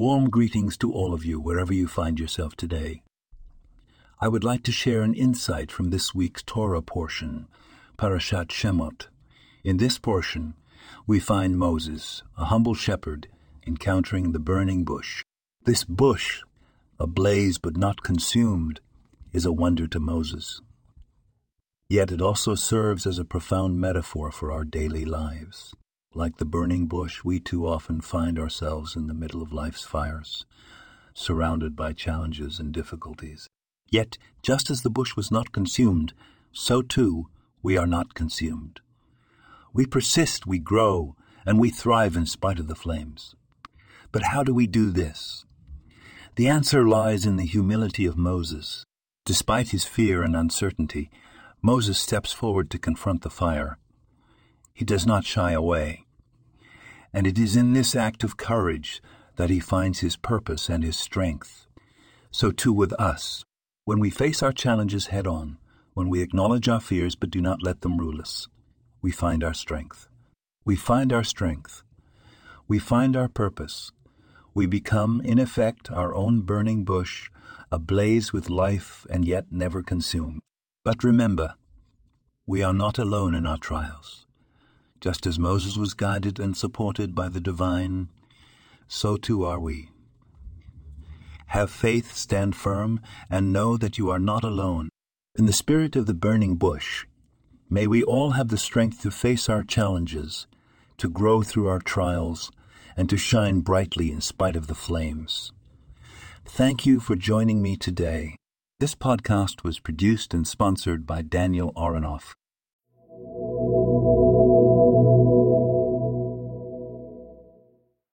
Warm greetings to all of you wherever you find yourself today. I would like to share an insight from this week's Torah portion, Parashat Shemot. In this portion, we find Moses, a humble shepherd, encountering the burning bush. This bush, ablaze but not consumed, is a wonder to Moses. Yet it also serves as a profound metaphor for our daily lives. Like the burning bush, we too often find ourselves in the middle of life's fires, surrounded by challenges and difficulties. Yet, just as the bush was not consumed, so too we are not consumed. We persist, we grow, and we thrive in spite of the flames. But how do we do this? The answer lies in the humility of Moses. Despite his fear and uncertainty, Moses steps forward to confront the fire he does not shy away. And it is in this act of courage that he finds his purpose and his strength. So too with us. When we face our challenges head on, when we acknowledge our fears but do not let them rule us, we find our strength. We find our strength. We find our purpose. We become, in effect, our own burning bush, ablaze with life and yet never consumed. But remember, we are not alone in our trials. Just as Moses was guided and supported by the divine, so too are we. Have faith, stand firm, and know that you are not alone. In the spirit of the burning bush, may we all have the strength to face our challenges, to grow through our trials, and to shine brightly in spite of the flames. Thank you for joining me today. This podcast was produced and sponsored by Daniel Aronoff.